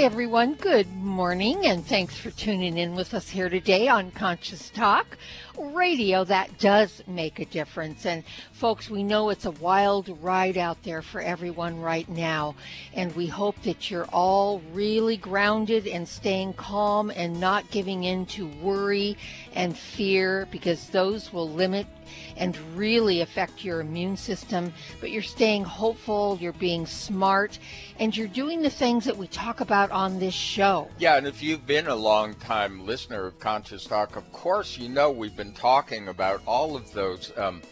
Everyone, good morning, and thanks for tuning in with us here today on Conscious Talk radio that does make a difference. And folks, we know it's a wild ride out there for everyone right now. And we hope that you're all really grounded and staying calm and not giving in to worry and fear because those will limit and really affect your immune system. But you're staying hopeful, you're being smart, and you're doing the things that we talk about on this show. Yeah, and if you've been a long time listener of Conscious Talk, of course, you know we've been talking about all of those. Um,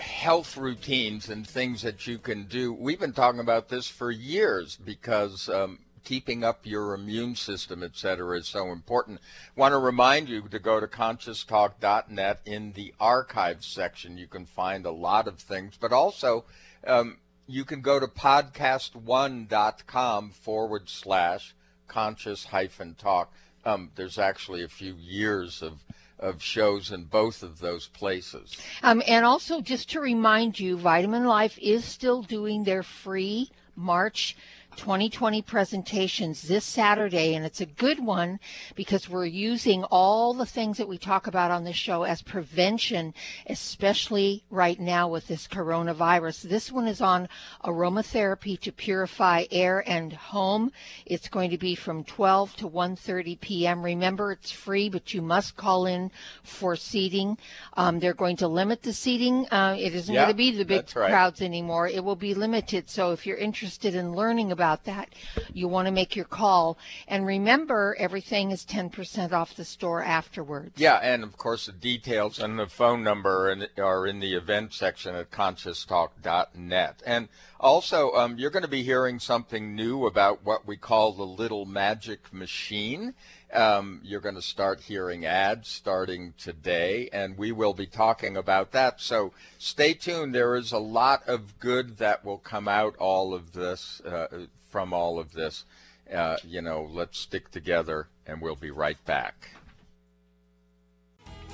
health routines and things that you can do. We've been talking about this for years because um, keeping up your immune system, et cetera, is so important. Want to remind you to go to conscioustalk.net in the archives section. You can find a lot of things, but also um, you can go to podcast1.com forward slash conscious hyphen talk. Um, there's actually a few years of of shows in both of those places. Um, and also, just to remind you, Vitamin Life is still doing their free March 2020 presentations this Saturday, and it's a good one because we're using all the things that we talk about on this show as prevention, especially right now with this coronavirus. This one is on aromatherapy to purify air and home. It's going to be from 12 to 1:30 p.m. Remember, it's free, but you must call in for seating. Um, they're going to limit the seating. Uh, it isn't yeah, going to be the big right. crowds anymore. It will be limited. So if you're interested in learning about about that, you want to make your call. And remember, everything is 10% off the store afterwards. Yeah, and of course, the details and the phone number are in the event section at conscioustalk.net. And also, um, you're going to be hearing something new about what we call the little magic machine. Um, you're going to start hearing ads starting today, and we will be talking about that. So stay tuned. There is a lot of good that will come out all of this uh, from all of this. Uh, you know, let's stick together, and we'll be right back.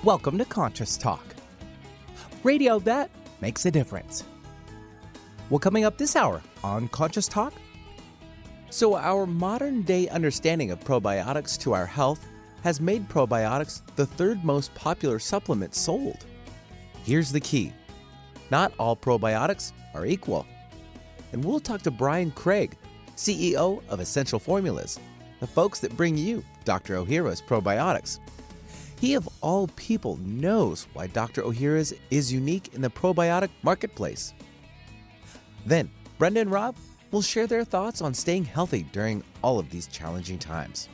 Welcome to Conscious Talk, radio that makes a difference. Well, coming up this hour on Conscious Talk. So, our modern day understanding of probiotics to our health has made probiotics the third most popular supplement sold. Here's the key not all probiotics are equal. And we'll talk to Brian Craig, CEO of Essential Formulas, the folks that bring you Dr. Ohhira's probiotics. He, of all people, knows why Dr. Ohhira's is unique in the probiotic marketplace. Then, Brenda and Rob will share their thoughts on staying healthy during all of these challenging times.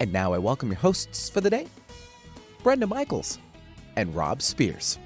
And now I welcome your hosts for the day Brenda Michaels and Rob Spears.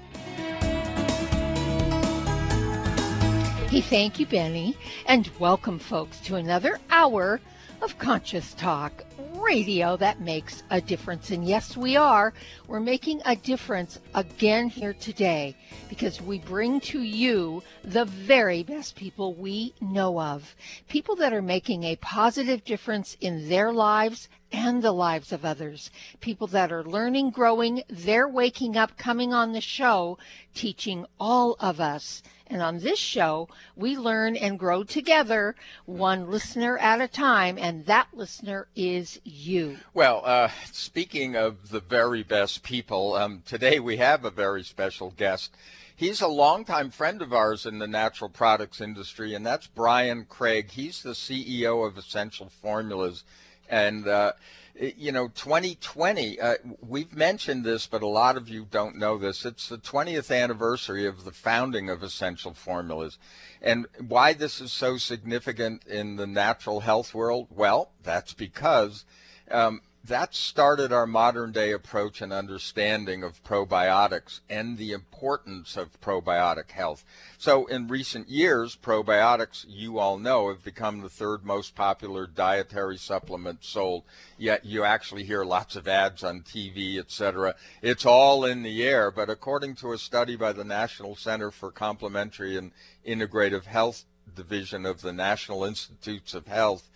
Hey, thank you, Benny, and welcome, folks, to another hour of Conscious Talk radio that makes a difference. And yes, we are. We're making a difference again here today because we bring to you the very best people we know of. People that are making a positive difference in their lives and the lives of others. People that are learning, growing, they're waking up, coming on the show, teaching all of us and on this show, we learn and grow together, one listener at a time, and that listener is you. Well, uh, speaking of the very best people, um, today we have a very special guest. He's a longtime friend of ours in the natural products industry, and that's Brian Craig. He's the CEO of Essential Formulas. And uh, you know, 2020, uh, we've mentioned this, but a lot of you don't know this. It's the 20th anniversary of the founding of Essential Formulas. And why this is so significant in the natural health world? Well, that's because um, that started our modern day approach and understanding of probiotics and the importance of probiotic health. So, in recent years, probiotics, you all know, have become the third most popular dietary supplement sold. Yet you actually hear lots of ads on TV, etc. It's all in the air. But according to a study by the National Center for Complementary and Integrative Health Division of the National Institutes of Health,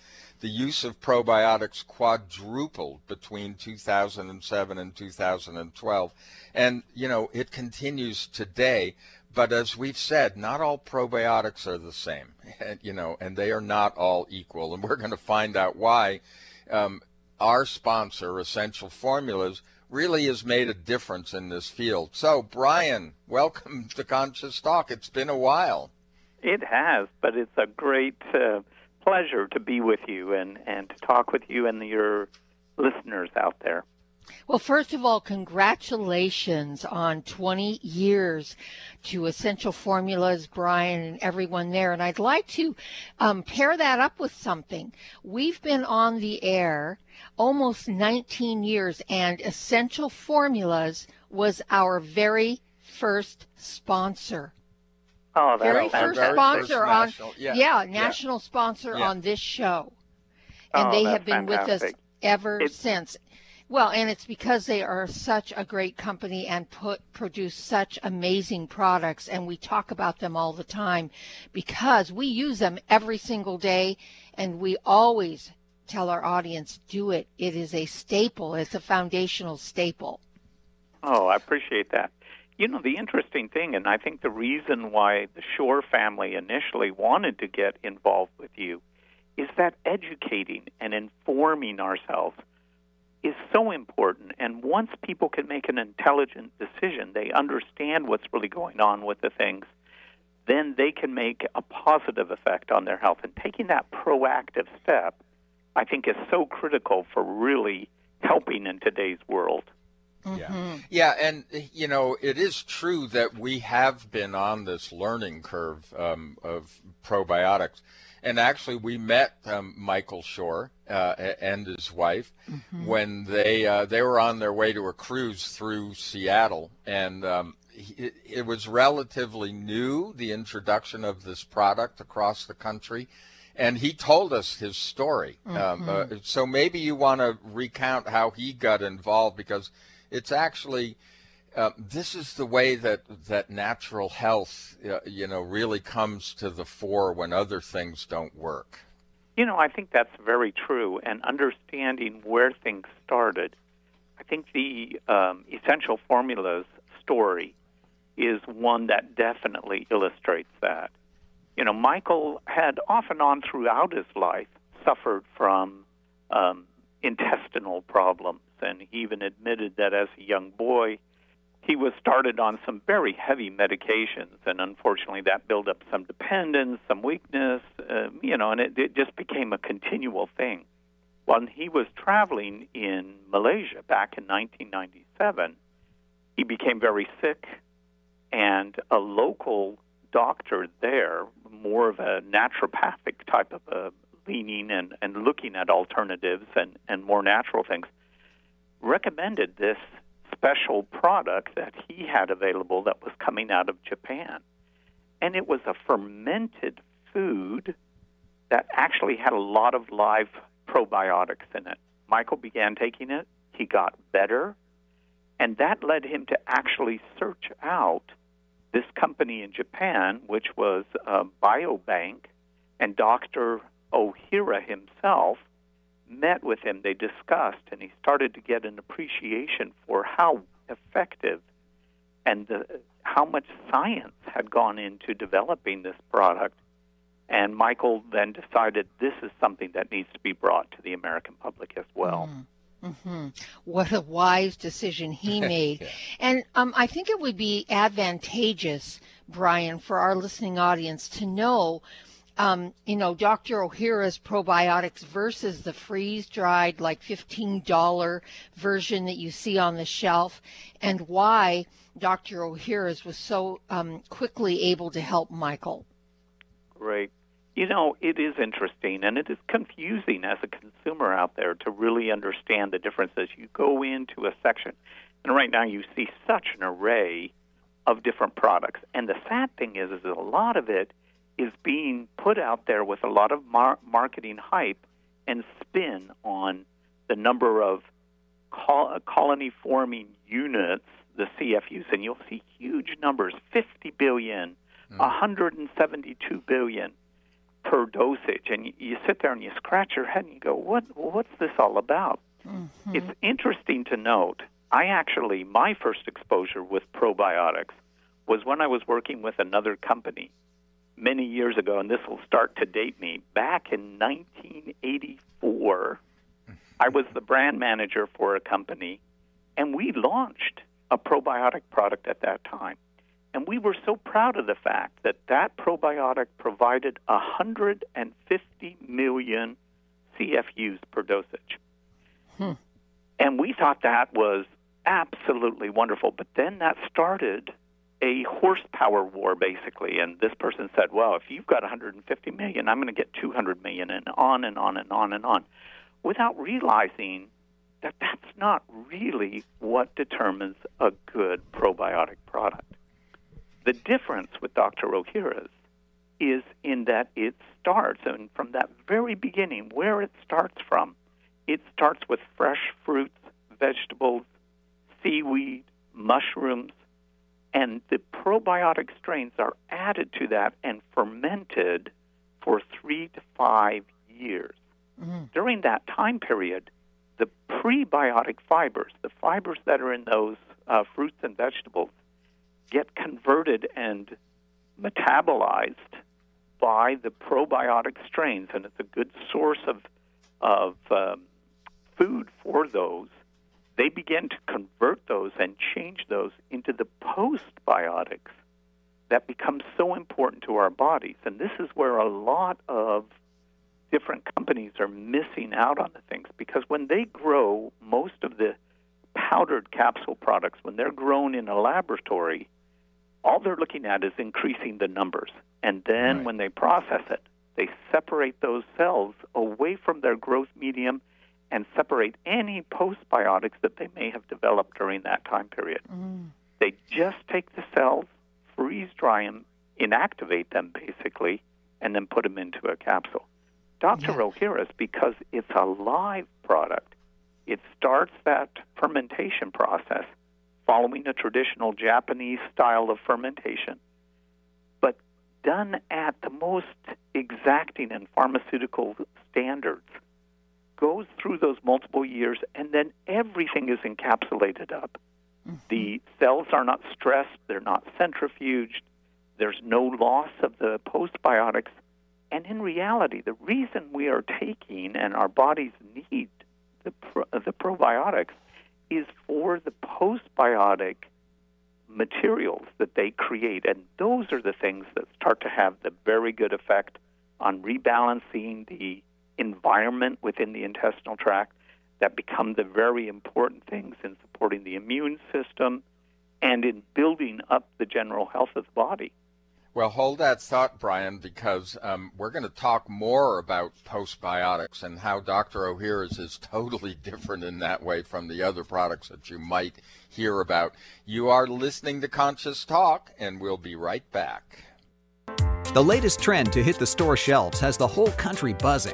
the use of probiotics quadrupled between 2007 and 2012. And, you know, it continues today. But as we've said, not all probiotics are the same, you know, and they are not all equal. And we're going to find out why um, our sponsor, Essential Formulas, really has made a difference in this field. So, Brian, welcome to Conscious Talk. It's been a while. It has, but it's a great uh, pleasure to be with you and, and to talk with you and your listeners out there. Well, first of all, congratulations on 20 years to Essential Formulas, Brian, and everyone there. And I'd like to um, pair that up with something. We've been on the air almost 19 years, and Essential Formulas was our very first sponsor. Oh, that's very first fantastic. sponsor on national- yeah, yeah, national sponsor Yeah. on this show, and Oh, they have been with us ever It's- since. Well, and it's because they are such a great company and put produce such amazing products, and we talk about them all the time because we use them every single day, and we always tell our audience do it. It is a staple. It's a foundational staple. Oh, I appreciate that. You know, the interesting thing, and I think the reason why the Shore family initially wanted to get involved with you is that educating and informing ourselves is so important. And once people can make an intelligent decision, they understand what's really going on with the things, then they can make a positive effect on their health. And taking that proactive step, I think, is so critical for really helping in today's world. Yeah. Yeah, and you know, it is true that we have been on this learning curve um, of probiotics. And actually, we met um, Michael Shore uh, and his wife when they uh, they were on their way to a cruise through Seattle, and um, it- it was relatively new the introduction of this product across the country. And he told us his story. Um, uh, so maybe you want to recount how he got involved because it's actually uh, this is the way that that natural health uh, you know really comes to the fore when other things don't work You know, I think that's very true. And understanding where things started, I think the um, essential formulas story is one that definitely illustrates that. You know, Michael had off and on throughout his life suffered from um, intestinal problems, and he even admitted that as a young boy, he was started on some very heavy medications, and unfortunately, that built up some dependence, some weakness, uh, you know, and it, it just became a continual thing. When he was traveling in Malaysia back in 1997, he became very sick, and a local doctor there, more of a naturopathic type of a leaning and, and looking at alternatives and, and more natural things, recommended this special product that he had available that was coming out of Japan. And it was a fermented food that actually had a lot of live probiotics in it. Michael began taking it, he got better, and that led him to actually search out this company in Japan, which was uh, Biobank, and Dr. Ohhira himself met with him. They discussed, and he started to get an appreciation for how effective and the, how much science had gone into developing this product. And Michael then decided this is something that needs to be brought to the American public as well. hmm What a wise decision he made. And um, I think it would be advantageous, Brian, for our listening audience to know, um, you know, Dr. Ohhira's probiotics versus the freeze dried, like $15 version that you see on the shelf, and why Dr. Ohhira's was so um, quickly able to help Michael. Great. You know, it is interesting and it is confusing as a consumer out there to really understand the differences. You go into a section, and right now you see such an array of different products. And the sad thing is, is a lot of it is being put out there with a lot of mar- marketing hype and spin on the number of col- colony forming units, the CFUs, and you'll see huge numbers 50 billion, mm. 172 billion per dosage, and you, you sit there and you scratch your head and you go, "What? What's this all about?" Mm-hmm. It's interesting to note. I actually, my first exposure with probiotics was when I was working with another company many years ago, and this will start to date me. Back in 1984, I was the brand manager for a company, and we launched a probiotic product at that time. And we were so proud of the fact that that probiotic provided 150 million CFUs per dosage. Hmm. And we thought that was absolutely wonderful. But then that started a horsepower war, basically. And this person said, well, if you've got 150 million, I'm going to get 200 million, and on and on and on and on, without realizing that that's not really what determines a good probiotic product. The difference with Dr. Ohhira's is in that it starts, and from that very beginning, where it starts from, it starts with fresh fruits, vegetables, seaweed, mushrooms, and the probiotic strains are added to that and fermented for three to five years. Mm-hmm. During that time period, the prebiotic fibers, the fibers that are in those uh, fruits and vegetables, get converted and metabolized by the probiotic strains, and it's a good source of of um, food for those. They begin to convert those and change those into the postbiotics that become so important to our bodies. And this is where a lot of different companies are missing out on the things because when they grow most of the powdered capsule products, when they're grown in a laboratory, all they're looking at is increasing the numbers. And then right. when they process it, they separate those cells away from their growth medium and separate any postbiotics that they may have developed during that time period. Mm. They just take the cells, freeze dry them, inactivate them basically, and then put them into a capsule. Dr. Yeah. Ohhira's, because it's a live product, it starts that fermentation process following a traditional Japanese style of fermentation, but done at the most exacting and pharmaceutical standards, goes through those multiple years, and then everything is encapsulated up. Mm-hmm. The cells are not stressed, they're not centrifuged, there's no loss of the postbiotics. And in reality, the reason we are taking and our bodies need the, pro- the probiotics is for the postbiotic materials that they create. And those are the things that start to have the very good effect on rebalancing the environment within the intestinal tract that become the very important things in supporting the immune system and in building up the general health of the body. Well, hold that thought, Brian, because um, we're going to talk more about postbiotics and how Dr. Ohhira's is totally different in that way from the other products that you might hear about. You are listening to Conscious Talk, and we'll be right back. The latest trend to hit the store shelves has the whole country buzzing.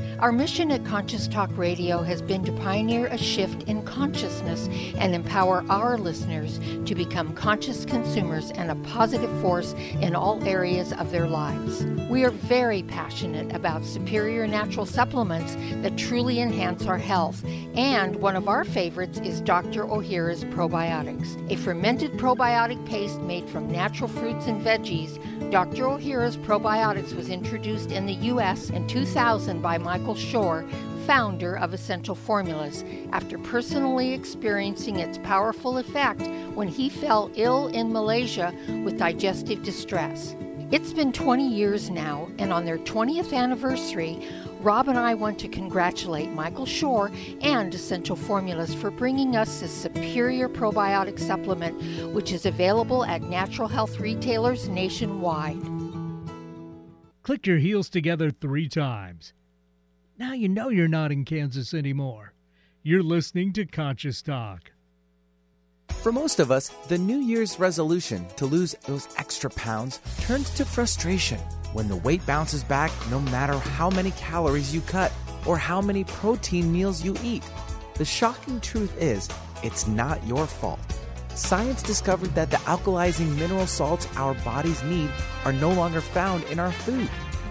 Our mission at Conscious Talk Radio has been to pioneer a shift in consciousness and empower our listeners to become conscious consumers and a positive force in all areas of their lives. We are very passionate about superior natural supplements that truly enhance our health, and one of our favorites is Dr. Ohhira's Probiotics, a fermented probiotic paste made from natural fruits and veggies Dr. Ohhira's Probiotics was introduced in the U.S. in 2000 by Michael Shore, founder of Essential Formulas, after personally experiencing its powerful effect when he fell ill in Malaysia with digestive distress. It's been 20 years now, and on their 20th anniversary, Rob and I want to congratulate Michael Shore and Essential Formulas for bringing us this superior probiotic supplement, which is available at natural health retailers nationwide. Click your heels together three times. Now you know you're not in Kansas anymore. You're listening to Conscious Talk. For most of us, the New Year's resolution to lose those extra pounds turns to frustration when the weight bounces back no matter how many calories you cut or how many protein meals you eat. The shocking truth is, it's not your fault. Science discovered that the alkalizing mineral salts our bodies need are no longer found in our food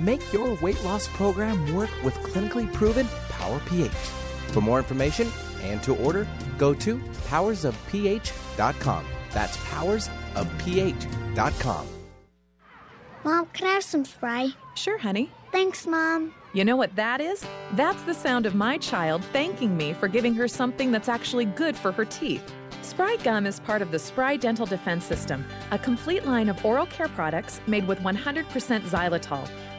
Make your weight loss program work with clinically proven Power pH. For more information and to order, go to powersofph.com. That's powersofph.com. Mom, can I have some spray? Sure, honey. Thanks, Mom. You know what that is? That's the sound of my child thanking me for giving her something that's actually good for her teeth. Spry Gum is part of the Spry Dental Defense System, a complete line of oral care products made with 100% xylitol,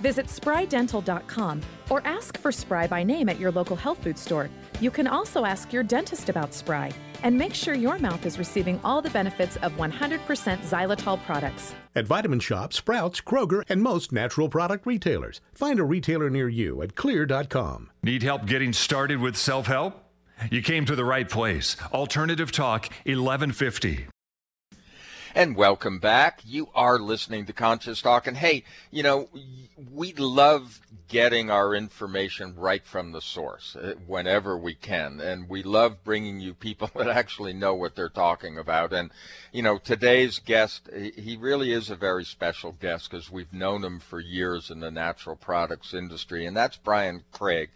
Visit sprydental.com or ask for Spry by name at your local health food store. You can also ask your dentist about Spry and make sure your mouth is receiving all the benefits of 100% xylitol products. At Vitamin Shop, Sprouts, Kroger, and most natural product retailers. Find a retailer near you at xlear.com. Need help getting started with self help? You came to the right place. Alternative Talk 1150. And welcome back. You are listening to Conscious Talk. And hey, you know, we love getting our information right from the source uh, whenever we can. And we love bringing you people that actually know what they're talking about. And, you know, today's guest, he really is a very special guest because we've known him for years in the natural products industry. And that's Brian Craig.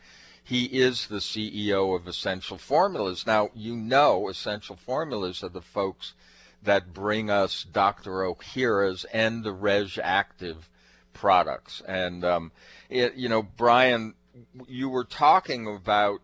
He is the CEO of Essential Formulas. Now, you know, Essential Formulas are the folks that bring us Dr. Ohhira's and the Reg'Activ products. And, um, it, you know, Brian, you were talking about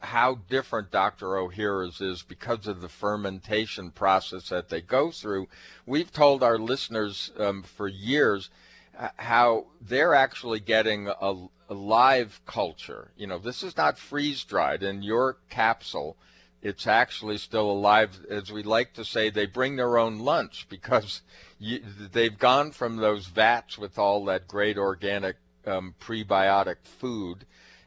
how different Dr. Ohhira's is because of the fermentation process that they go through. We've told our listeners um, for years uh, how they're actually getting a, a live culture. You know, this is not freeze dried. In your capsule, it's actually still alive. As we like to say, they bring their own lunch because you, they've gone from those vats with all that great organic um, prebiotic food,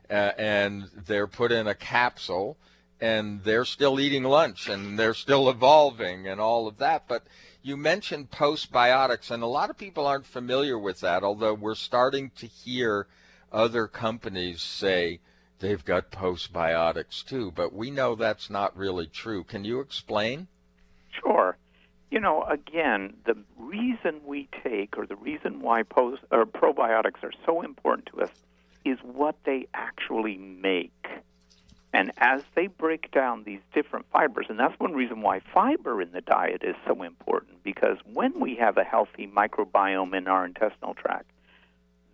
uh, and they're put in a capsule, and they're still eating lunch, and they're still evolving, and all of that. But you mentioned postbiotics, and a lot of people aren't familiar with that, although we're starting to hear other companies say they've got postbiotics too, but we know that's not really true. Can you explain? Sure. You know, again, the reason we take, or the reason why post, or probiotics are so important to us, is what they actually make. And as they break down these different fibers, and that's one reason why fiber in the diet is so important, because when we have a healthy microbiome in our intestinal tract,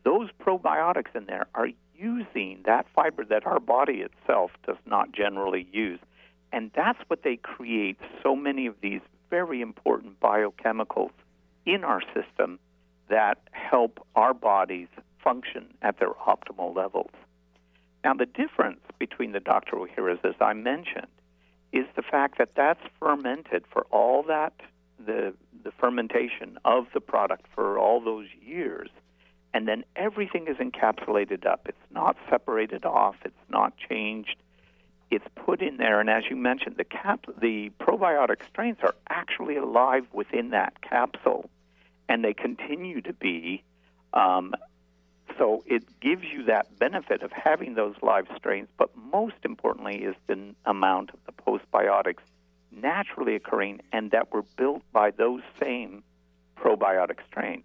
those probiotics in there are using that fiber that our body itself does not generally use. And that's what they create so many of these very important biochemicals in our system that help our bodies function at their optimal levels. Now, the difference between the Dr. Ohhira's, as I mentioned, is the fact that that's fermented for all that, the, the fermentation of the product for all those years, and then everything is encapsulated up. It's not separated off, it's not changed. It's put in there, and as you mentioned, the cap, the probiotic strains are actually alive within that capsule, and they continue to be um, so it gives you that benefit of having those live strains, but most importantly is the amount of the postbiotics naturally occurring and that were built by those same probiotic strains.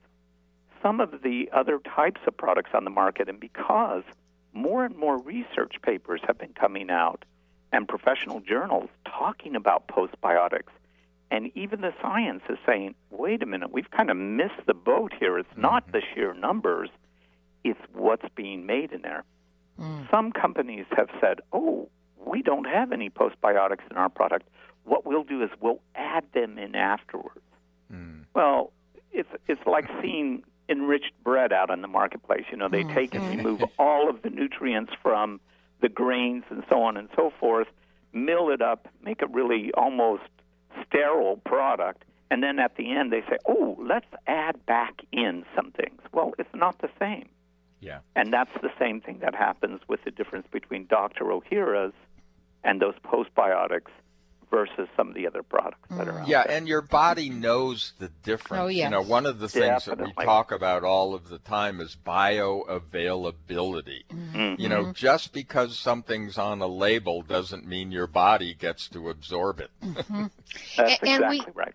Some of the other types of products on the market, and because more and more research papers have been coming out and professional journals talking about postbiotics, and even the science is saying, wait a minute, we've kind of missed the boat here. It's not the sheer numbers it's what's being made in there. Mm. Some companies have said, oh, we don't have any postbiotics in our product. What we'll do is we'll add them in afterwards. Mm. Well, it's it's like seeing enriched bread out in the marketplace. You know, they mm. take and remove all of the nutrients from the grains and so on and so forth, mill it up, make a really almost sterile product, and then at the end they say, "Oh, let's add back in some things." Well, it's not the same. Yeah. And that's the same thing that happens with the difference between Dr. Ohhira's and those postbiotics versus some of the other products that are out yeah, there. and your body knows the difference. Oh, yes. You know, one of the things Definitely. that we talk about all of the time is bioavailability. Mm-hmm. You know, just because something's on a label doesn't mean your body gets to absorb it. Mm-hmm. That's and exactly we, right.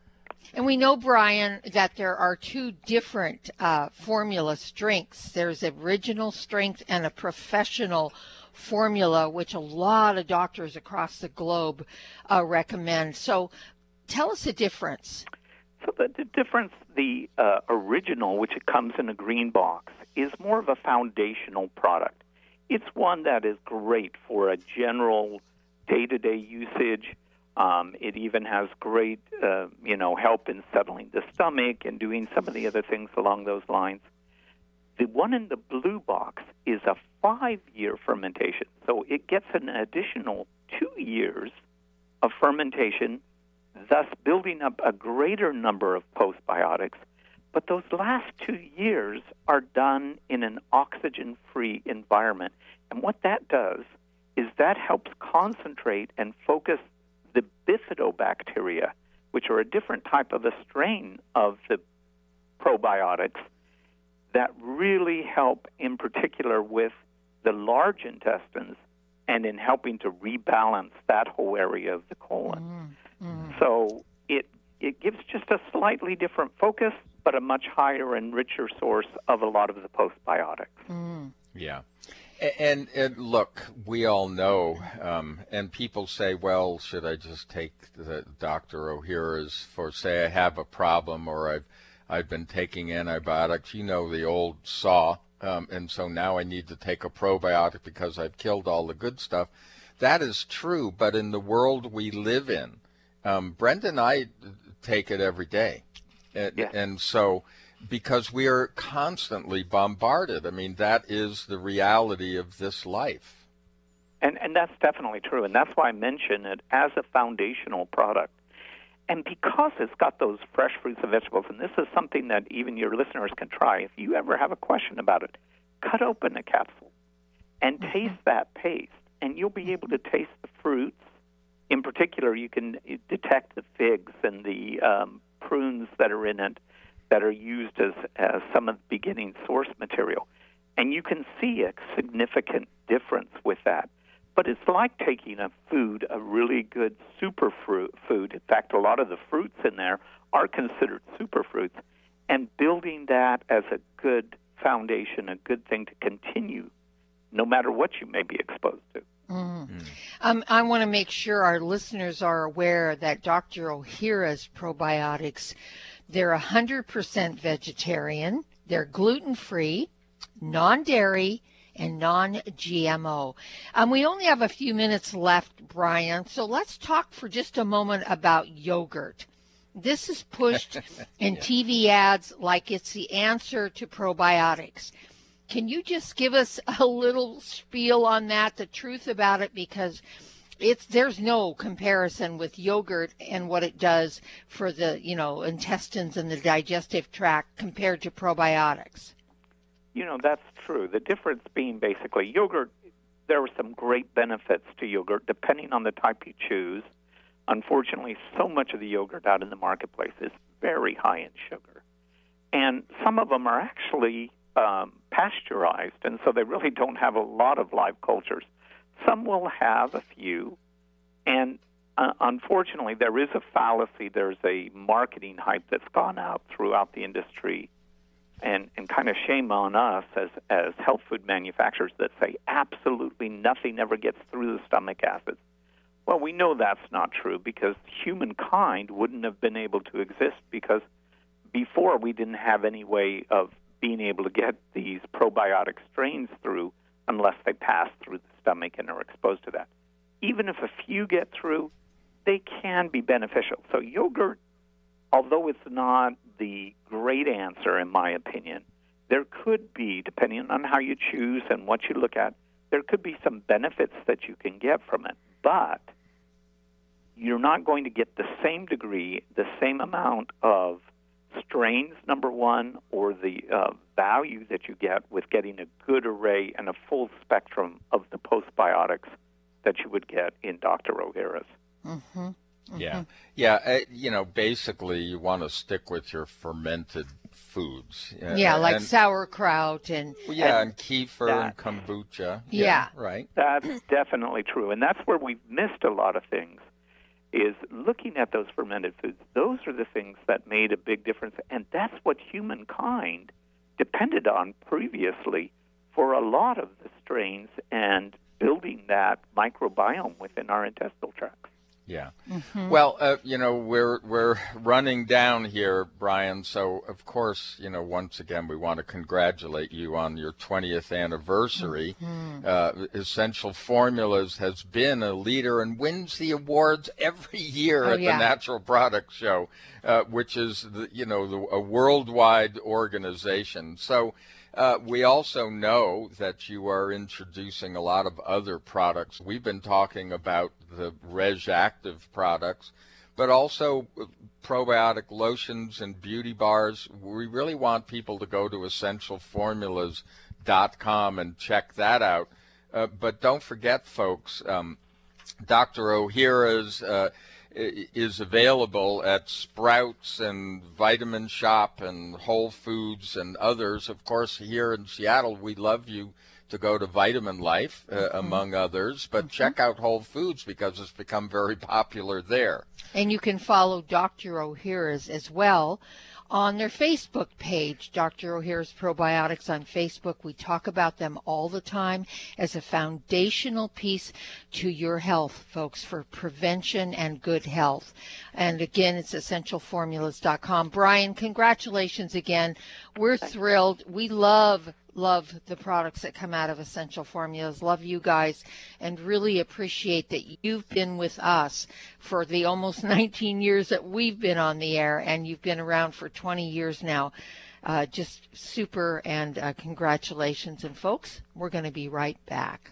And we know, Brian, that there are two different uh, formula strengths. There's original strength and a professional formula, which a lot of doctors across the globe uh, recommend. So tell us the difference. So the, the difference, the uh, original, which it comes in a green box, is more of a foundational product. It's one that is great for a general day-to-day usage um, it even has great, uh, you know, help in settling the stomach and doing some of the other things along those lines. The one in the blue box is a five-year fermentation, so it gets an additional two years of fermentation, thus building up a greater number of postbiotics. But those last two years are done in an oxygen-free environment, and what that does is that helps concentrate and focus the bifidobacteria, which are a different type of a strain of the probiotics that really help, in particular, with the large intestines and in helping to rebalance that whole area of the colon. Mm, mm. So it it gives just a slightly different focus, but a much higher and richer source of a lot of the postbiotics. Mm. Yeah. And, and, look, we all know, um, and people say, well, should I just take the Dr. Ohhira's for, say, I have a problem or I've, I've been taking antibiotics, you know, the old saw, um, and so now I need to take a probiotic because I've killed all the good stuff. That is true, but in the world we live in, um, Brenda and I take it every day. And, yeah. and so, because we are constantly bombarded. I mean, that is the reality of this life. And, and that's definitely true. And that's why I mention it as a foundational product. And because it's got those fresh fruits and vegetables, and this is something that even your listeners can try, if you ever have a question about it, cut open a capsule and mm-hmm. taste that paste, and you'll be able to taste the fruits. In particular, you can detect the figs and the um, prunes that are in it that are used as, as some of the beginning source material. And you can see a significant difference with that. But it's like taking a food, a really good super fruit food. In fact, a lot of the fruits in there are considered superfruits, and building that as a good foundation, a good thing to continue, no matter what you may be exposed to. Mm. Um, I want to make sure our listeners are aware that Dr. Ohhira's probiotics, they're 100% vegetarian, they're gluten free, non dairy, and non GMO. Um, we only have a few minutes left, Brian, so let's talk for just a moment about yogurt. This is pushed in Yeah. TV ads like it's the answer to probiotics. Can you just give us a little spiel on that, the truth about it, because it's there's no comparison with yogurt and what it does for the you know intestines and the digestive tract compared to probiotics. You know, that's true. The difference being basically yogurt, there are some great benefits to yogurt depending on the type you choose. Unfortunately, so much of the yogurt out in the marketplace is very high in sugar. And some of them are actually um, pasteurized, and so they really don't have a lot of live cultures. Some will have a few, and uh, unfortunately, there is a fallacy. There's a marketing hype that's gone out throughout the industry and, and kind of shame on us as, as health food manufacturers that say absolutely nothing ever gets through the stomach acids. Well, we know that's not true because humankind wouldn't have been able to exist because before we didn't have any way of being able to get these probiotic strains through unless they pass through the stomach and are exposed to that. Even if a few get through, they can be beneficial. So, yogurt, although it's not the great answer, in my opinion, there could be, depending on how you choose and what you look at, there could be some benefits that you can get from it. But you're not going to get the same degree, the same amount of strains, number one, or the uh, value that you get with getting a good array and a full spectrum of the postbiotics that you would get in Dr. Ohhira's. Mm-hmm. Yeah, yeah. Uh, you know, basically, you want to stick with your fermented foods. Uh, Yeah, like and, sauerkraut and yeah, and and kefir that- and kombucha. Yeah. right. That's definitely true, and that's where we've missed a lot of things. Is looking at those fermented foods. Those are the things that made a big difference, and that's what humankind depended on previously for a lot of the strains and building that microbiome within our intestinal tracts. Yeah. Mm-hmm. Well, uh, you know, we're we're running down here, Brian. So of course, you know, once again, we want to congratulate you on your 20th anniversary. Mm-hmm. Uh, Essential Formulas has been a leader and wins the awards every year Oh, at yeah. the Natural Product Show, uh, which is the, you know the, a worldwide organization. So. Uh, we also know that you are introducing a lot of other products. We've been talking about the Reg'Activ products, but also uh, probiotic lotions and beauty bars. We really want people to go to essentialformulas.com and check that out. Uh, but don't forget, folks, um, Dr. Ohhira's uh, is available at Sprouts and Vitamin Shop and Whole Foods and others. Of course, here in Seattle, we love you to go to Vitamin Life, uh, among others, but check out Whole Foods because it's become very popular there. And you can follow Dr. Ohhira's as well on their Facebook page, Dr. Ohhira's Probiotics on Facebook. We talk about them all the time as a foundational piece to your health, folks, for prevention and good health. And again, it's essentialformulas.com. Brian, congratulations again. We're thrilled. We love love the products that come out of Essential Formulas. Love you guys and really appreciate that you've been with us for the almost 19 years that we've been on the air and you've been around for 20 years now. Uh, just super and uh, congratulations. And folks, we're going to be right back.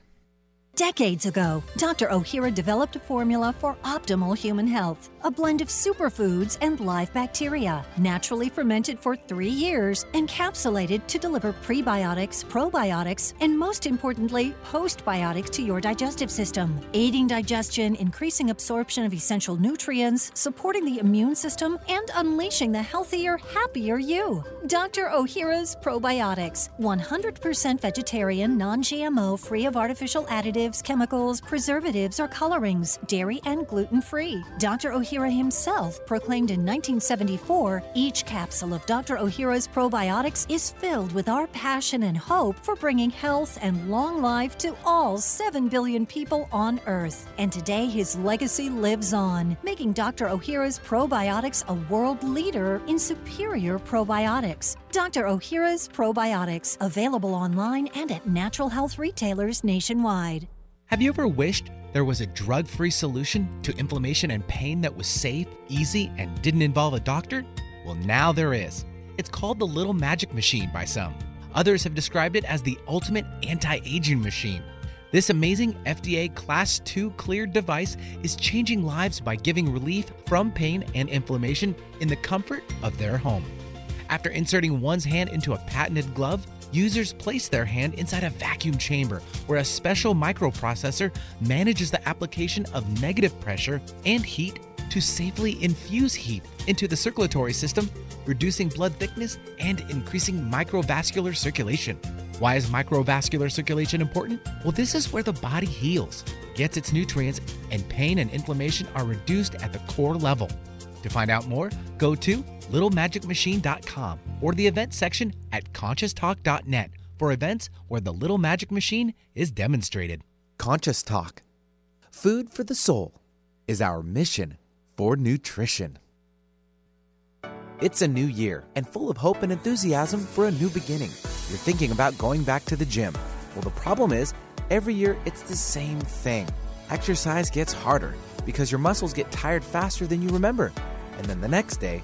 Decades ago, Dr. Ohhira developed a formula for optimal human health. A blend of superfoods and live bacteria, naturally fermented for three years, encapsulated to deliver prebiotics, probiotics, and most importantly, postbiotics to your digestive system, aiding digestion, increasing absorption of essential nutrients, supporting the immune system, and unleashing the healthier, happier you. Dr. Ohhira's Probiotics, 100% vegetarian, non GMO, free of artificial additives additives, chemicals, preservatives, or colorings, dairy and gluten free. Dr. Ohhira himself proclaimed in 1974 each capsule of Dr. Ohhira's probiotics is filled with our passion and hope for bringing health and long life to all 7 billion people on Earth. And today his legacy lives on, making Dr. Ohhira's probiotics a world leader in superior probiotics. Dr. Ohhira's Probiotics, available online and at natural health retailers nationwide. Have you ever wished there was a drug free solution to inflammation and pain that was safe, easy, and didn't involve a doctor? Well, now there is. It's called the Little Magic Machine by some. Others have described it as the ultimate anti aging machine. This amazing FDA Class 2 cleared device is changing lives by giving relief from pain and inflammation in the comfort of their home. After inserting one's hand into a patented glove, users place their hand inside a vacuum chamber where a special microprocessor manages the application of negative pressure and heat to safely infuse heat into the circulatory system, reducing blood thickness and increasing microvascular circulation. Why is microvascular circulation important? Well, this is where the body heals, gets its nutrients, and pain and inflammation are reduced at the core level. To find out more, go to littlemagicmachine.com or the event section at conscioustalk.net for events where the Little Magic Machine is demonstrated. Conscious Talk. Food for the soul is our mission for nutrition. It's a new year and full of hope and enthusiasm for a new beginning. You're thinking about going back to the gym. Well, the problem is, every year it's the same thing. Exercise gets harder because your muscles get tired faster than you remember. And then the next day,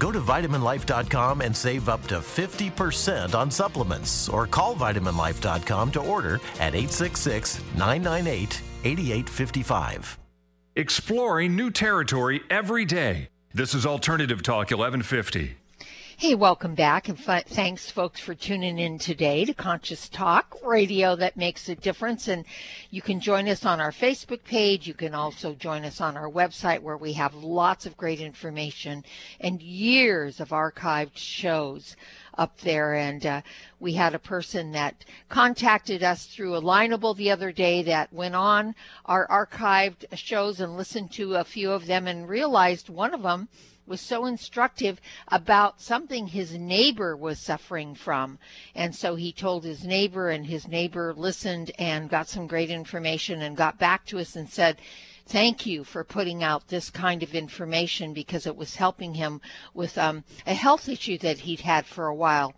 Go to vitaminlife.com and save up to 50% on supplements or call vitaminlife.com to order at 866 998 8855. Exploring new territory every day. This is Alternative Talk 1150. Hey, welcome back, and f- thanks, folks, for tuning in today to Conscious Talk Radio that makes a difference. And you can join us on our Facebook page. You can also join us on our website where we have lots of great information and years of archived shows up there. And uh, we had a person that contacted us through Alignable the other day that went on our archived shows and listened to a few of them and realized one of them was so instructive about something his neighbor was suffering from. And so he told his neighbor, and his neighbor listened and got some great information and got back to us and said, Thank you for putting out this kind of information because it was helping him with um, a health issue that he'd had for a while.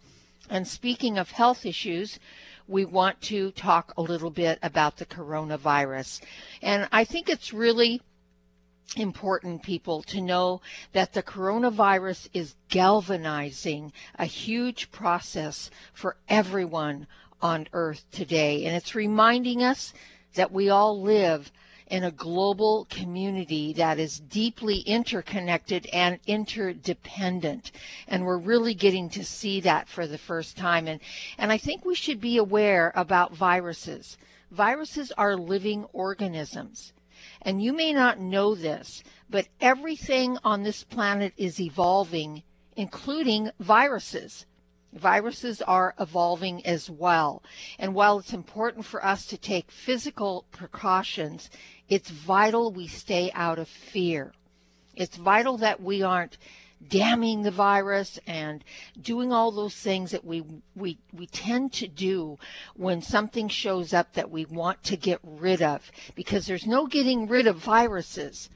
And speaking of health issues, we want to talk a little bit about the coronavirus. And I think it's really important people to know that the coronavirus is galvanizing a huge process for everyone on earth today and it's reminding us that we all live in a global community that is deeply interconnected and interdependent. And we're really getting to see that for the first time. And, and I think we should be aware about viruses. Viruses are living organisms. And you may not know this, but everything on this planet is evolving, including viruses. Viruses are evolving as well. And while it's important for us to take physical precautions, it's vital we stay out of fear. It's vital that we aren't damning the virus and doing all those things that we we we tend to do when something shows up that we want to get rid of because there's no getting rid of viruses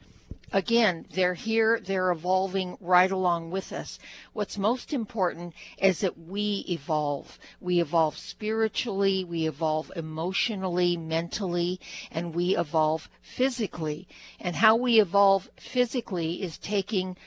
again, they're here, they're evolving right along with us. What's most important is that we evolve. We evolve spiritually, we evolve emotionally, mentally, and we evolve physically. And how we evolve physically is taking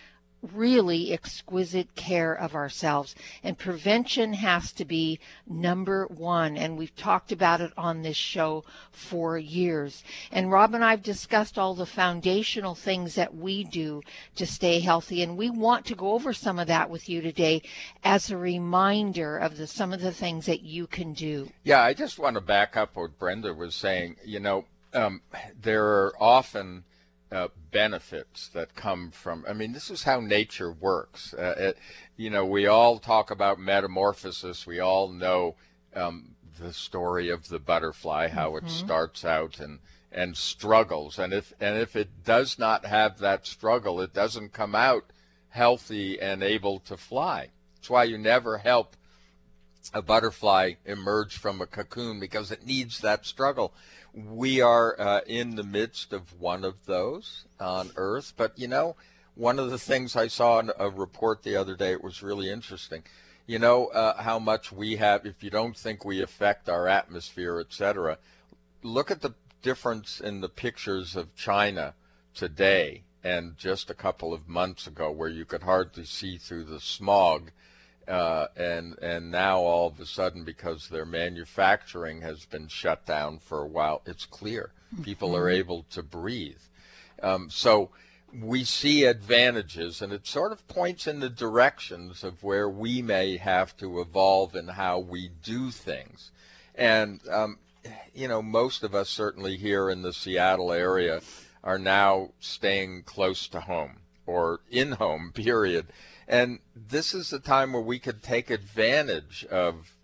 really exquisite care of ourselves. And prevention has to be number one. And we've talked about it on this show for years. And Rob and I have discussed all the foundational things that we do to stay healthy. And we want to go over some of that with you today as a reminder of the, some of the things that you can do. Yeah, I just want to back up what Brenda was saying. You know, um, there are often uh, benefits that come from. I mean, this is how nature works. Uh, it, you know, we all talk about metamorphosis. We all know um, the story of the butterfly, how mm-hmm. it starts out and and struggles, and if and if it does not have that struggle, it doesn't come out healthy and able to fly. That's why you never help a butterfly emerge from a cocoon because it needs that struggle we are uh, in the midst of one of those on Earth. But you know, one of the things I saw in a report the other day, it was really interesting. You know uh, how much we have. If you don't think we affect our atmosphere, etc., look at the difference in the pictures of China today and just a couple of months ago, where you could hardly see through the smog uh, and and now all of a sudden, because their manufacturing has been shut down for a while, it's clear people are mm-hmm. able to breathe. Um, so we see advantages, and it sort of points in the directions of where we may have to evolve in how we do things. And um, you know, most of us certainly here in the Seattle area are now staying close to home or in home. Period and this is the time where we could take advantage of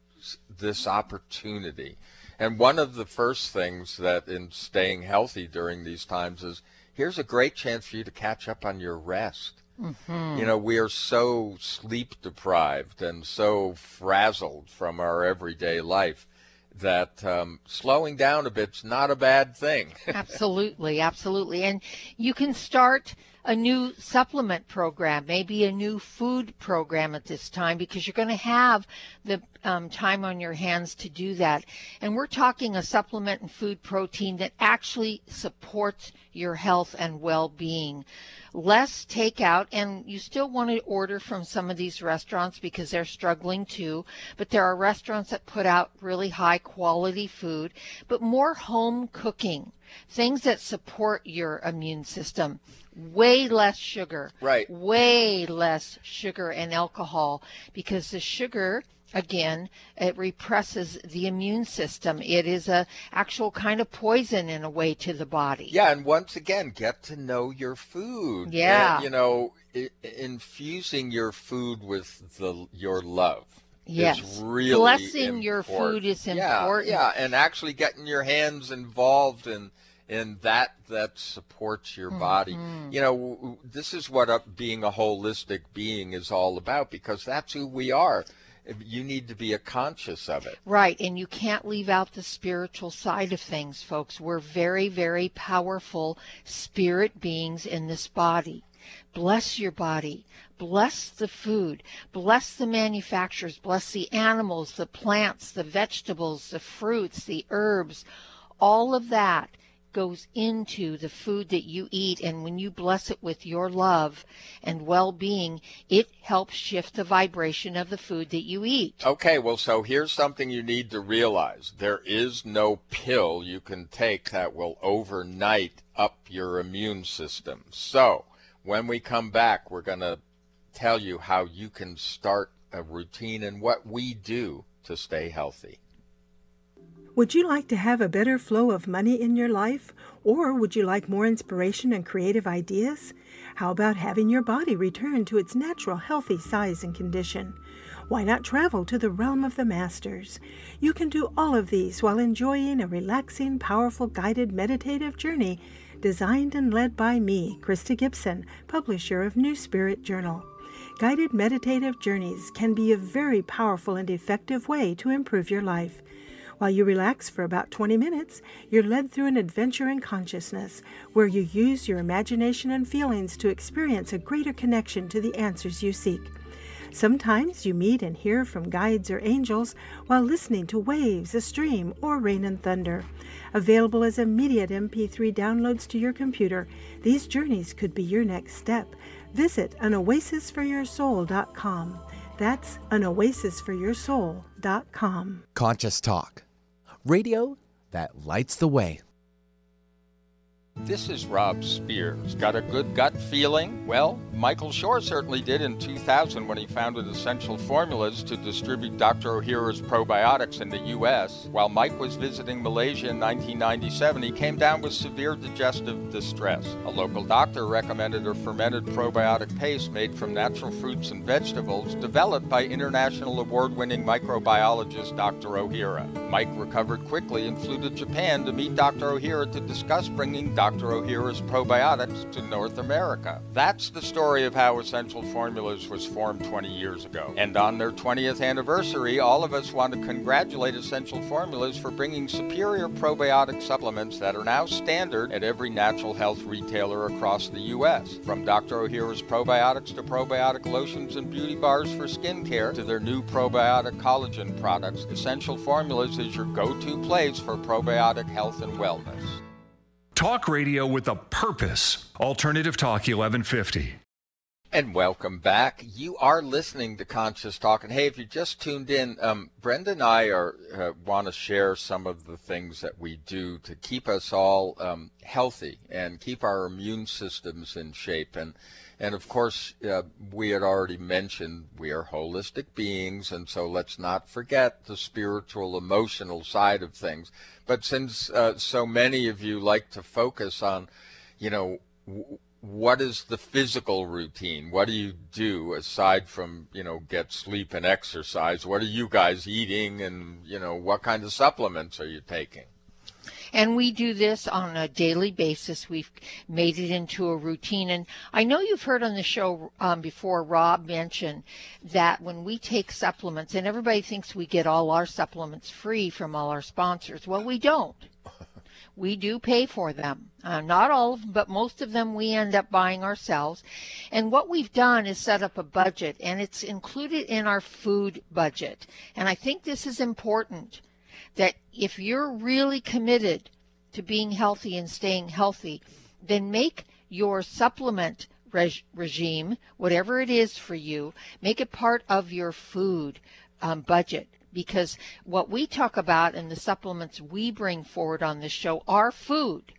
this opportunity. And one of the first things that in staying healthy during these times is here's a great chance for you to catch up on your rest. Mm-hmm. You know, we are so sleep deprived and so frazzled from our everyday life that um, slowing down a bit's not a bad thing. absolutely, absolutely. And you can start a new supplement program, maybe a new food program at this time because you're going to have the um, time on your hands to do that. And we're talking a supplement and food protein that actually supports your health and well being less takeout and you still want to order from some of these restaurants because they're struggling too but there are restaurants that put out really high quality food but more home cooking things that support your immune system. Way less sugar. Right. Way less sugar and alcohol because the sugar again it represses the immune system. It is a actual kind of poison in a way to the body. Yeah and once again get to know your food. Yeah. And, you know I- infusing your food with the your love Yes. Really Blessing important. your food is important. Yeah, yeah, and actually getting your hands involved in in that that supports your body. Mm-hmm. You know, this is what being a holistic being is all about because that's who we are you need to be a conscious of it. Right, and you can't leave out the spiritual side of things, folks. We're very, very powerful spirit beings in this body. Bless your body. Bless the food. Bless the manufacturers. Bless the animals, the plants, the vegetables, the fruits, the herbs. All of that goes into the food that you eat. And when you bless it with your love and well being, it helps shift the vibration of the food that you eat. Okay, well, so here's something you need to realize there is no pill you can take that will overnight up your immune system. So, when we come back, we're going to tell you how you can start a routine and what we do to stay healthy. Would you like to have a better flow of money in your life? Or would you like more inspiration and creative ideas? How about having your body return to its natural healthy size and condition? Why not travel to the realm of the masters? You can do all of these while enjoying a relaxing, powerful, guided meditative journey designed and led by me, Krista Gibson, publisher of New Spirit Journal. Guided meditative journeys can be a very powerful and effective way to improve your life. While you relax for about 20 minutes, you're led through an adventure in consciousness where you use your imagination and feelings to experience a greater connection to the answers you seek. Sometimes you meet and hear from guides or angels while listening to waves, a stream, or rain and thunder. Available as immediate MP3 downloads to your computer, these journeys could be your next step. Visit anoasisforyoursoul.com. That's anoasisforyoursoul.com. Conscious Talk. Radio that lights the way. This is Rob Spears. Got a good gut feeling? Well, Michael Shore certainly did in 2000 when he founded Essential Formulas to distribute Dr. Ohhira's probiotics in the U.S. While Mike was visiting Malaysia in 1997, he came down with severe digestive distress. A local doctor recommended a fermented probiotic paste made from natural fruits and vegetables developed by international award winning microbiologist Dr. Ohhira. Mike recovered quickly and flew to Japan to meet Dr. Ohhira to discuss bringing Dr. Dr. Ohhira's probiotics to North America. That's the story of how Essential Formulas was formed 20 years ago. And on their 20th anniversary, all of us want to congratulate Essential Formulas for bringing superior probiotic supplements that are now standard at every natural health retailer across the U.S. From Dr. Ohhira's probiotics to probiotic lotions and beauty bars for skincare to their new probiotic collagen products, Essential Formulas is your go to place for probiotic health and wellness. Talk radio with a purpose. Alternative Talk 1150. And welcome back. You are listening to Conscious Talk. And hey, if you just tuned in, um, Brenda and I are uh, want to share some of the things that we do to keep us all um, healthy and keep our immune systems in shape. And and of course, uh, we had already mentioned we are holistic beings, and so let's not forget the spiritual, emotional side of things. But since uh, so many of you like to focus on, you know, what is the physical routine? What do you do aside from, you know, get sleep and exercise? What are you guys eating and, you know, what kind of supplements are you taking? And we do this on a daily basis. We've made it into a routine. And I know you've heard on the show um, before Rob mention that when we take supplements, and everybody thinks we get all our supplements free from all our sponsors. Well, we don't. We do pay for them. Uh, not all of them, but most of them we end up buying ourselves. And what we've done is set up a budget, and it's included in our food budget. And I think this is important that if you're really committed to being healthy and staying healthy, then make your supplement reg- regime, whatever it is for you, make it part of your food um, budget. Because what we talk about and the supplements we bring forward on this show are food.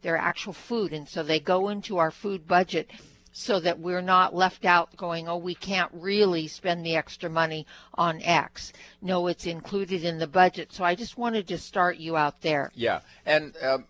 They're actual food. And so they go into our food budget so that we're not left out going, oh, we can't really spend the extra money on X. No, it's included in the budget. So I just wanted to start you out there. Yeah. And, um,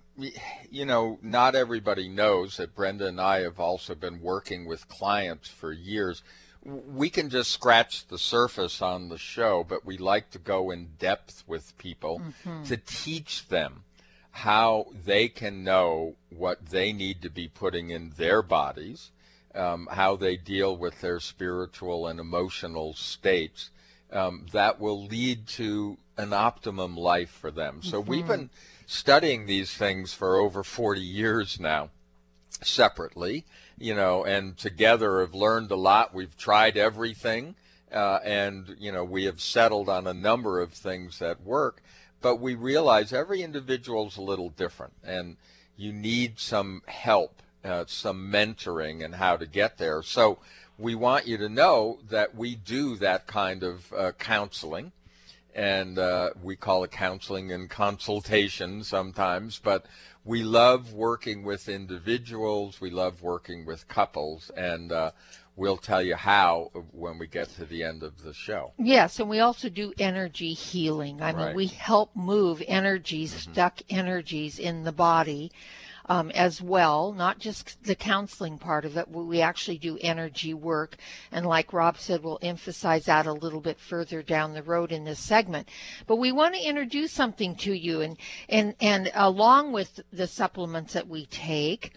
you know, not everybody knows that Brenda and I have also been working with clients for years. We can just scratch the surface on the show, but we like to go in depth with people mm-hmm. to teach them how they can know what they need to be putting in their bodies um, how they deal with their spiritual and emotional states, um, that will lead to an optimum life for them. So mm-hmm. we've been studying these things for over 40 years now, separately, you know, and together have learned a lot. We've tried everything, uh, and, you know, we have settled on a number of things that work, but we realize every individual is a little different. And you need some help, uh, some mentoring, and how to get there. So we want you to know that we do that kind of uh, counseling and uh, we call it counseling and consultation sometimes, but we love working with individuals, we love working with couples, and uh, we'll tell you how when we get to the end of the show. Yes, and we also do energy healing. I mean, we help move energies, stuck energies in the body. Um, as well, not just the counseling part of it. We actually do energy work, and like Rob said, we'll emphasize that a little bit further down the road in this segment. But we want to introduce something to you, and and and along with the supplements that we take,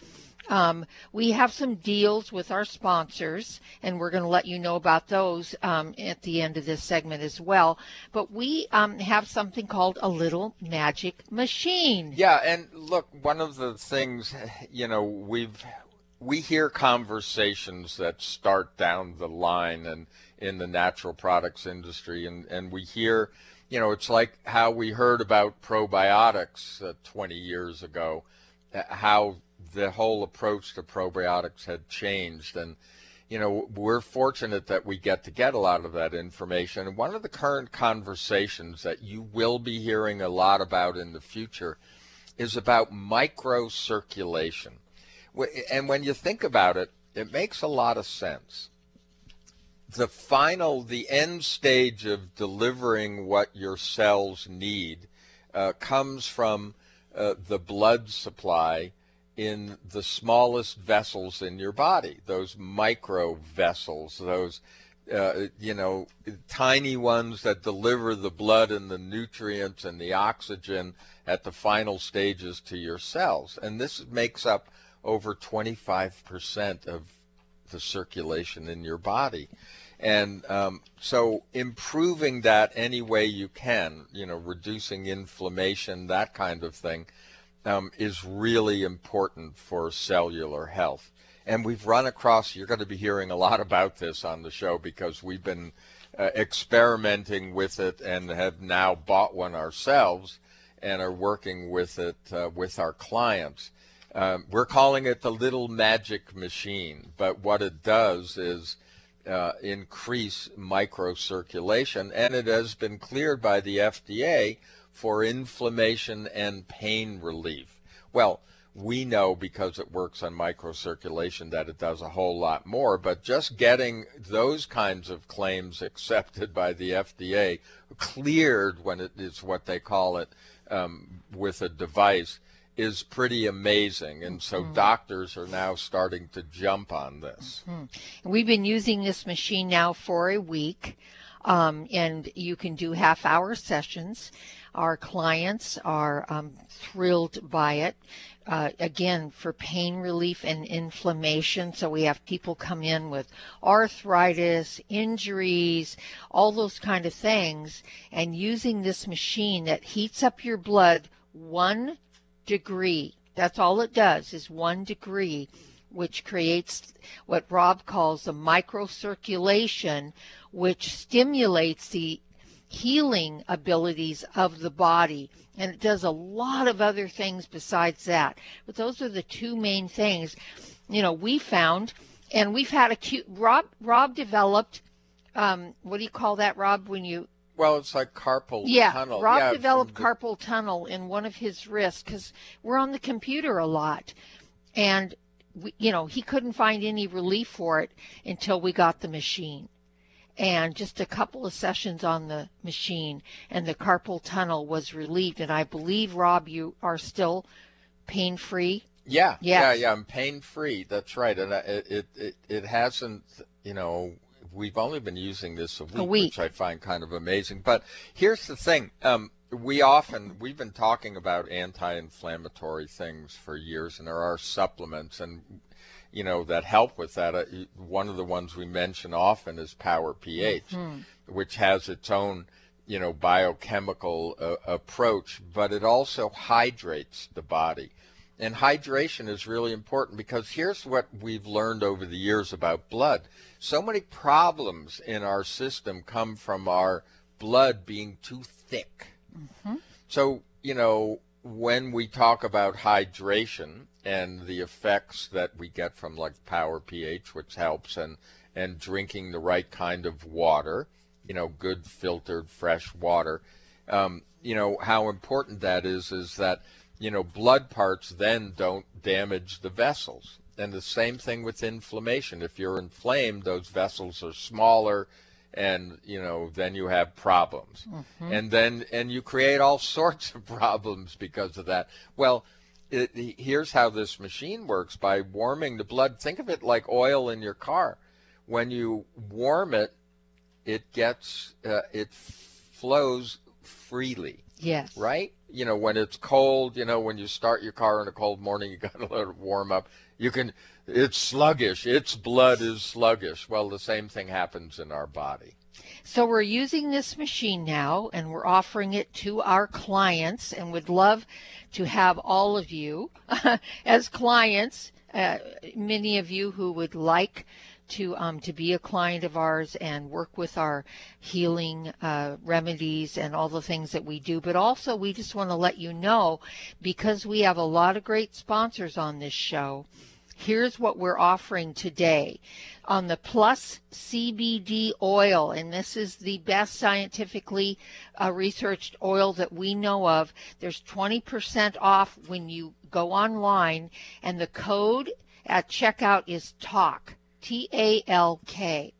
um, we have some deals with our sponsors, and we're going to let you know about those um, at the end of this segment as well. But we um, have something called a little magic machine. Yeah, and look, one of the things, you know, we've we hear conversations that start down the line and in the natural products industry, and and we hear, you know, it's like how we heard about probiotics uh, 20 years ago, uh, how the whole approach to probiotics had changed, and you know, we're fortunate that we get to get a lot of that information. And one of the current conversations that you will be hearing a lot about in the future is about microcirculation. And when you think about it, it makes a lot of sense. The final, the end stage of delivering what your cells need uh, comes from uh, the blood supply in the smallest vessels in your body, those micro vessels, those uh, you know tiny ones that deliver the blood and the nutrients and the oxygen at the final stages to your cells. And this makes up over 25% of the circulation in your body. And um, so improving that any way you can, you know, reducing inflammation, that kind of thing, um, is really important for cellular health. And we've run across, you're going to be hearing a lot about this on the show because we've been uh, experimenting with it and have now bought one ourselves and are working with it uh, with our clients. Um, we're calling it the little magic machine, but what it does is uh, increase microcirculation, and it has been cleared by the FDA for inflammation and pain relief. Well, we know because it works on microcirculation that it does a whole lot more, but just getting those kinds of claims accepted by the FDA, cleared when it is what they call it um, with a device, is pretty amazing. And so doctors are now starting to jump on this. Mhm. We've been using this machine now for a week, um, and you can do half hour sessions. Our clients are um, thrilled by it. Uh, again, for pain relief and inflammation. So we have people come in with arthritis, injuries, all those kind of things, and using this machine that heats up your blood one degree. That's all it does is one degree, which creates what Rob calls a microcirculation, which stimulates the healing abilities of the body. And it does a lot of other things besides that. But those are the two main things, you know, we found. And we've had a cute, Rob, Rob developed, um, what do you call that, Rob, when you, Well, it's like carpal tunnel, yeah, tunnel. Rob yeah, developed the- carpal tunnel in one of his wrists because we're on the computer a lot, and we, you know he couldn't find any relief for it until we got the machine, and just a couple of sessions on the machine, and the carpal tunnel was relieved. And I believe Rob, you are still pain free. Yeah, yeah, Yes. yeah. I'm pain free. That's right, and I- it, it it hasn't. You know, we've only been using this a week, week. which I find kind of amazing. But here's the thing: um, we often we've been talking about anti-inflammatory things for years, and there are supplements and you know that help with that. Uh, one of the ones we mention often is Power pH, Mhm. which has its own you know biochemical uh, approach, but it also hydrates the body. And hydration is really important because here's what we've learned over the years about blood. So many problems in our system come from our blood being too thick. So, you know, when we talk about hydration and the effects that we get from like Power pH, which helps, and and drinking the right kind of water, you know, good filtered fresh water, um, you know how important that is. Is that you know blood parts then don't damage the vessels, and the same thing with inflammation. If you're inflamed, those vessels are smaller and you know then you have problems. Mm-hmm. and then and you create all sorts of problems because of that. Well it, here's how this machine works. By warming the blood think of it like oil in your car. When you warm it it gets uh, it flows freely. Yes. Right? You know when it's cold you know when you start your car in a cold morning you got to let it warm up. You can it's sluggish. Its blood is sluggish. Well, the same thing happens in our body. So we're using this machine now and we're offering it to our clients and would love to have all of you as clients, uh, many of you who would like to um, to be a client of ours and work with our healing uh, remedies and all the things that we do. But also, we just want to let you know because we have a lot of great sponsors on this show. Here's what we're offering today on the Plus CBD oil, and this is the best scientifically uh, researched oil that we know of. There's 20% off when you go online, and the code at checkout is TALK. T A L K.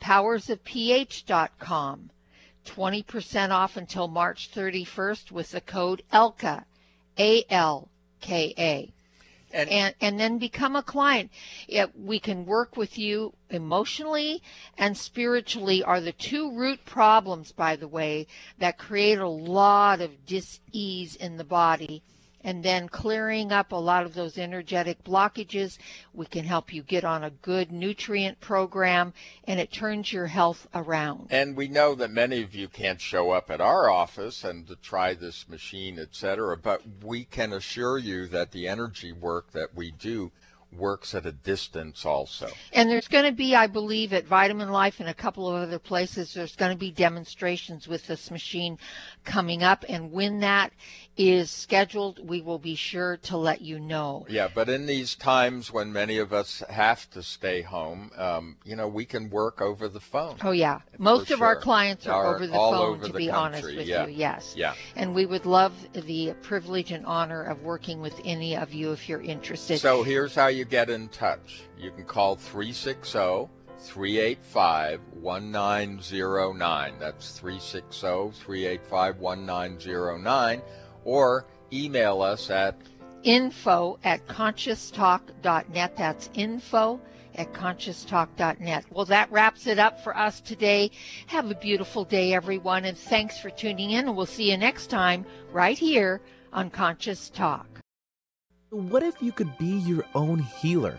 Powersofph.com. 20% off until March 31st with the code ALKA, A L K A. And, and, and then become a client. It, we can work with you emotionally and spiritually are the two root problems, by the way, that create a lot of dis-ease in the body and then clearing up a lot of those energetic blockages. We can help you get on a good nutrient program and it turns your health around. And we know that many of you can't show up at our office and to try this machine, etc., but we can assure you that the energy work that we do works at a distance also. And there's going to be, I believe, at Vitamin Life and a couple of other places, there's going to be demonstrations with this machine coming up. And when that is scheduled, we will be sure to let you know. Yeah, but in these times when many of us have to stay home, um, you know, we can work over the phone. Oh, yeah. Most of sure. our clients are, are over the phone, over to be country. honest with yeah. you. Yes. Yeah. And we would love the privilege and honor of working with any of you if you're interested. So here's how you get in touch. You can call 360 385 1909. That's 360 385 1909 or email us at info at conscioustalk.net. That's info at conscioustalk.net. Well, that wraps it up for us today. Have a beautiful day, everyone, and thanks for tuning in. And we'll see you next time right here on Conscious Talk. What if you could be your own healer?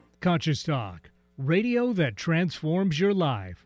Conscious Talk, radio that transforms your life.